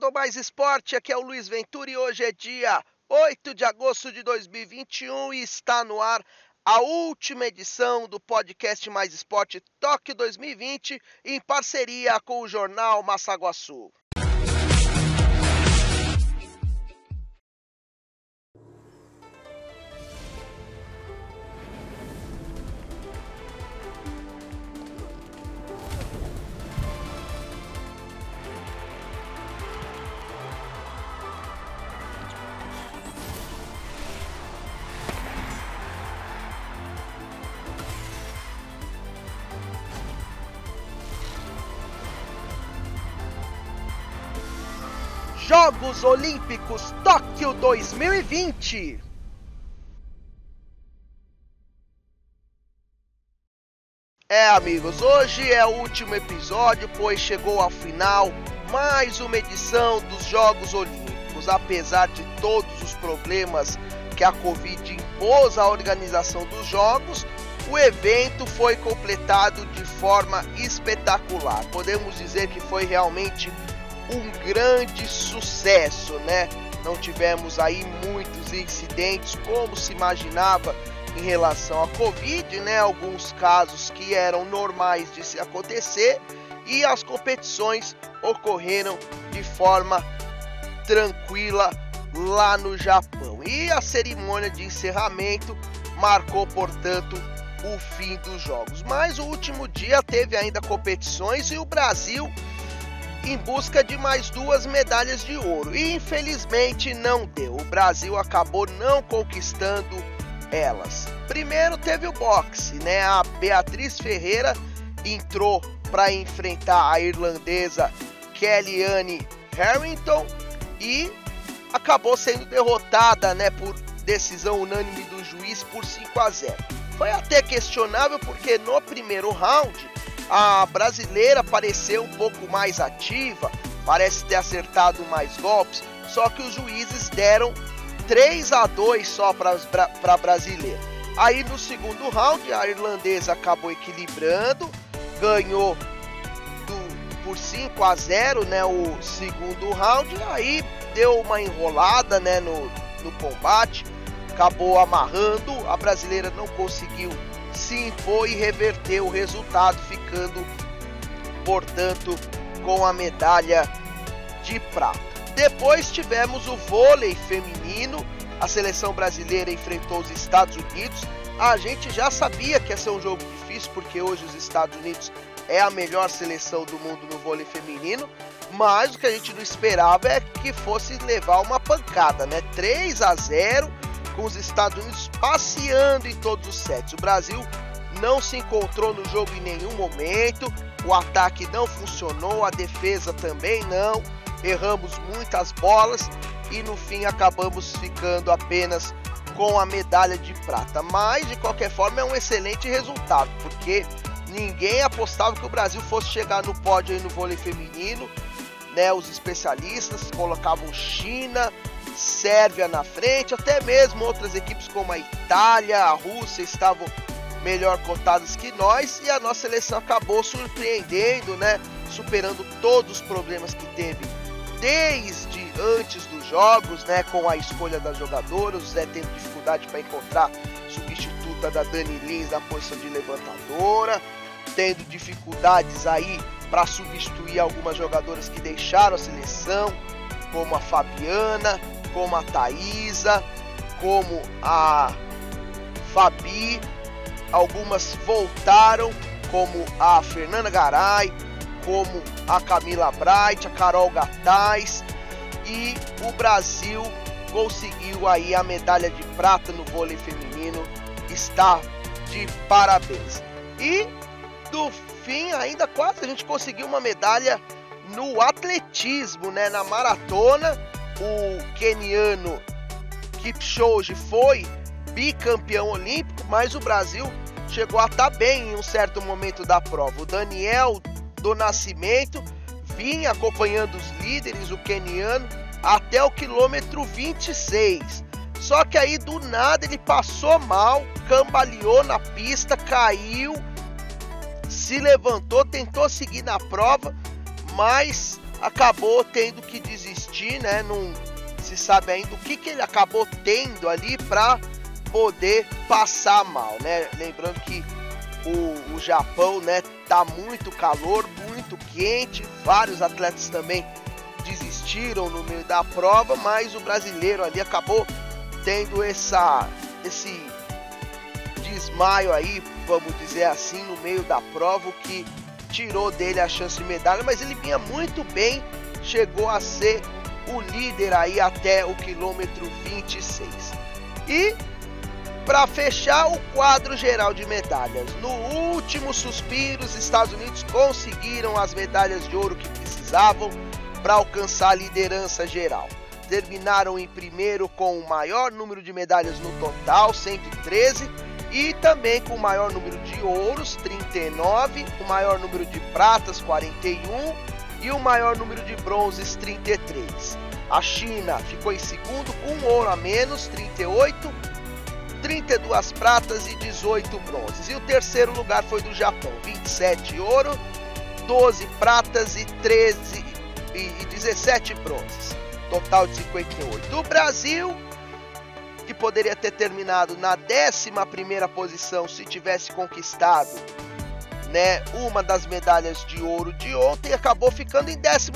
do Mais Esporte, aqui é o Luiz Ventura e hoje é dia 8 de agosto de 2021 e está no ar a última edição do podcast Mais Esporte Toque 2020 em parceria com o jornal Massaguaçu. Jogos Olímpicos Tóquio 2020. É, amigos, hoje é o último episódio, pois chegou ao final mais uma edição dos Jogos Olímpicos. Apesar de todos os problemas que a Covid impôs à organização dos Jogos, o evento foi completado de forma espetacular. Podemos dizer que foi realmente um grande sucesso, né? Não tivemos aí muitos incidentes como se imaginava em relação à Covid, né? Alguns casos que eram normais de se acontecer e as competições ocorreram de forma tranquila lá no Japão. E a cerimônia de encerramento marcou, portanto, o fim dos jogos. Mas o último dia teve ainda competições e o Brasil em busca de mais duas medalhas de ouro. E infelizmente não deu. O Brasil acabou não conquistando elas. Primeiro teve o boxe, né? A Beatriz Ferreira entrou para enfrentar a irlandesa Kellyanne Harrington e acabou sendo derrotada, né, por decisão unânime do juiz por 5 a 0. Foi até questionável porque no primeiro round a brasileira pareceu um pouco mais ativa, parece ter acertado mais golpes, só que os juízes deram 3 a 2 só para a brasileira. Aí no segundo round a irlandesa acabou equilibrando, ganhou do, por 5 a 0, né, o segundo round, aí deu uma enrolada, né, no, no combate, acabou amarrando, a brasileira não conseguiu se impor e reverter o resultado, ficando, portanto, com a medalha de prata. Depois tivemos o vôlei feminino, a seleção brasileira enfrentou os Estados Unidos. A gente já sabia que ia ser um jogo difícil, porque hoje os Estados Unidos é a melhor seleção do mundo no vôlei feminino, mas o que a gente não esperava é que fosse levar uma pancada, né? 3 a 0 com os Estados Unidos passeando em todos os sets. O Brasil não se encontrou no jogo em nenhum momento, o ataque não funcionou, a defesa também não. Erramos muitas bolas e no fim acabamos ficando apenas com a medalha de prata. Mas de qualquer forma é um excelente resultado, porque ninguém apostava que o Brasil fosse chegar no pódio no vôlei feminino. Né, os especialistas colocavam China, Sérvia na frente, até mesmo outras equipes como a Itália, a Rússia estavam melhor cotadas que nós e a nossa seleção acabou surpreendendo, né? Superando todos os problemas que teve desde antes dos jogos, né? Com a escolha das jogadoras, Zé tendo dificuldade para encontrar substituta da Dani Lins na posição de levantadora, tendo dificuldades aí para substituir algumas jogadoras que deixaram a seleção, como a Fabiana, como a Thaisa, como a Fabi. Algumas voltaram, como a Fernanda Garay, como a Camila Bright, a Carol Gataz. E o Brasil conseguiu aí a medalha de prata no vôlei feminino. Está de parabéns. E do fim, ainda quase a gente conseguiu uma medalha no atletismo, né? Na maratona o keniano Kipchoge foi bicampeão olímpico, mas o Brasil chegou a estar tá bem em um certo momento da prova. O Daniel do Nascimento vinha acompanhando os líderes, o keniano, até o quilômetro 26. Só que aí do nada ele passou mal, cambaleou na pista, caiu, se levantou, tentou seguir na prova, mas acabou tendo que desistir, né? Não se sabe ainda o que, que ele acabou tendo ali para poder passar mal, né? Lembrando que o, o Japão, né, tá muito calor, muito quente, vários atletas também desistiram no meio da prova, mas o brasileiro ali acabou tendo essa esse desmaio aí, vamos dizer assim, no meio da prova, o que tirou dele a chance de medalha, mas ele vinha muito bem, chegou a ser o líder aí até o quilômetro 26. E para fechar o quadro geral de medalhas, no último suspiro, os Estados Unidos conseguiram as medalhas de ouro que precisavam para alcançar a liderança geral. Terminaram em primeiro com o maior número de medalhas no total, 113, e também com o maior número de ouros, 39, o maior número de pratas, 41 e o maior número de bronzes, 33. A China ficou em segundo com um ouro a menos, 38, 32 pratas e 18 bronzes. E o terceiro lugar foi do Japão, 27 ouro, 12 pratas e 13 e 17 bronzes. Total de 58. Do Brasil, poderia ter terminado na 11 posição se tivesse conquistado né, uma das medalhas de ouro de ontem, acabou ficando em 12,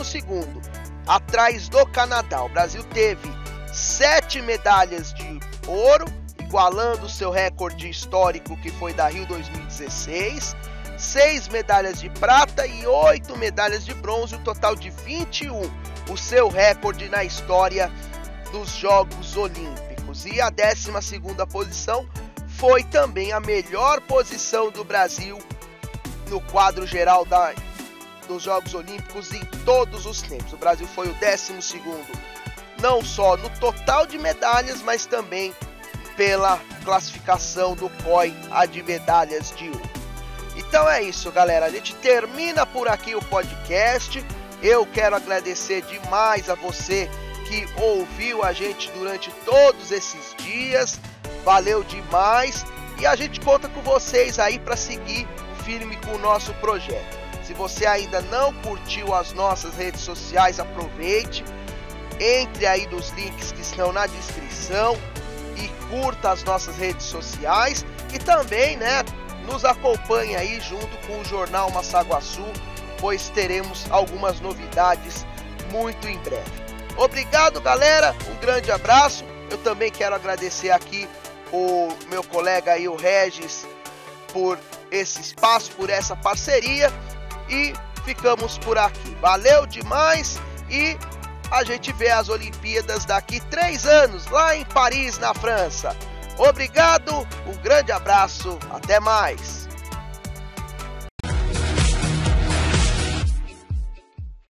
atrás do Canadá. O Brasil teve sete medalhas de ouro, igualando o seu recorde histórico que foi da Rio 2016, seis medalhas de prata e oito medalhas de bronze, o um total de 21, o seu recorde na história dos Jogos Olímpicos e a 12 posição foi também a melhor posição do Brasil no quadro geral da, dos Jogos Olímpicos em todos os tempos. O Brasil foi o 12 não só no total de medalhas, mas também pela classificação do COI a de medalhas de ouro. Então é isso, galera. A gente termina por aqui o podcast. Eu quero agradecer demais a você que ouviu a gente durante todos esses dias. Valeu demais e a gente conta com vocês aí para seguir firme com o nosso projeto. Se você ainda não curtiu as nossas redes sociais, aproveite, entre aí nos links que estão na descrição e curta as nossas redes sociais e também, né, nos acompanhe aí junto com o jornal Massaguaçu, pois teremos algumas novidades muito em breve. Obrigado, galera. Um grande abraço. Eu também quero agradecer aqui o meu colega aí, o Regis, por esse espaço, por essa parceria. E ficamos por aqui. Valeu demais e a gente vê as Olimpíadas daqui três anos, lá em Paris, na França. Obrigado, um grande abraço, até mais.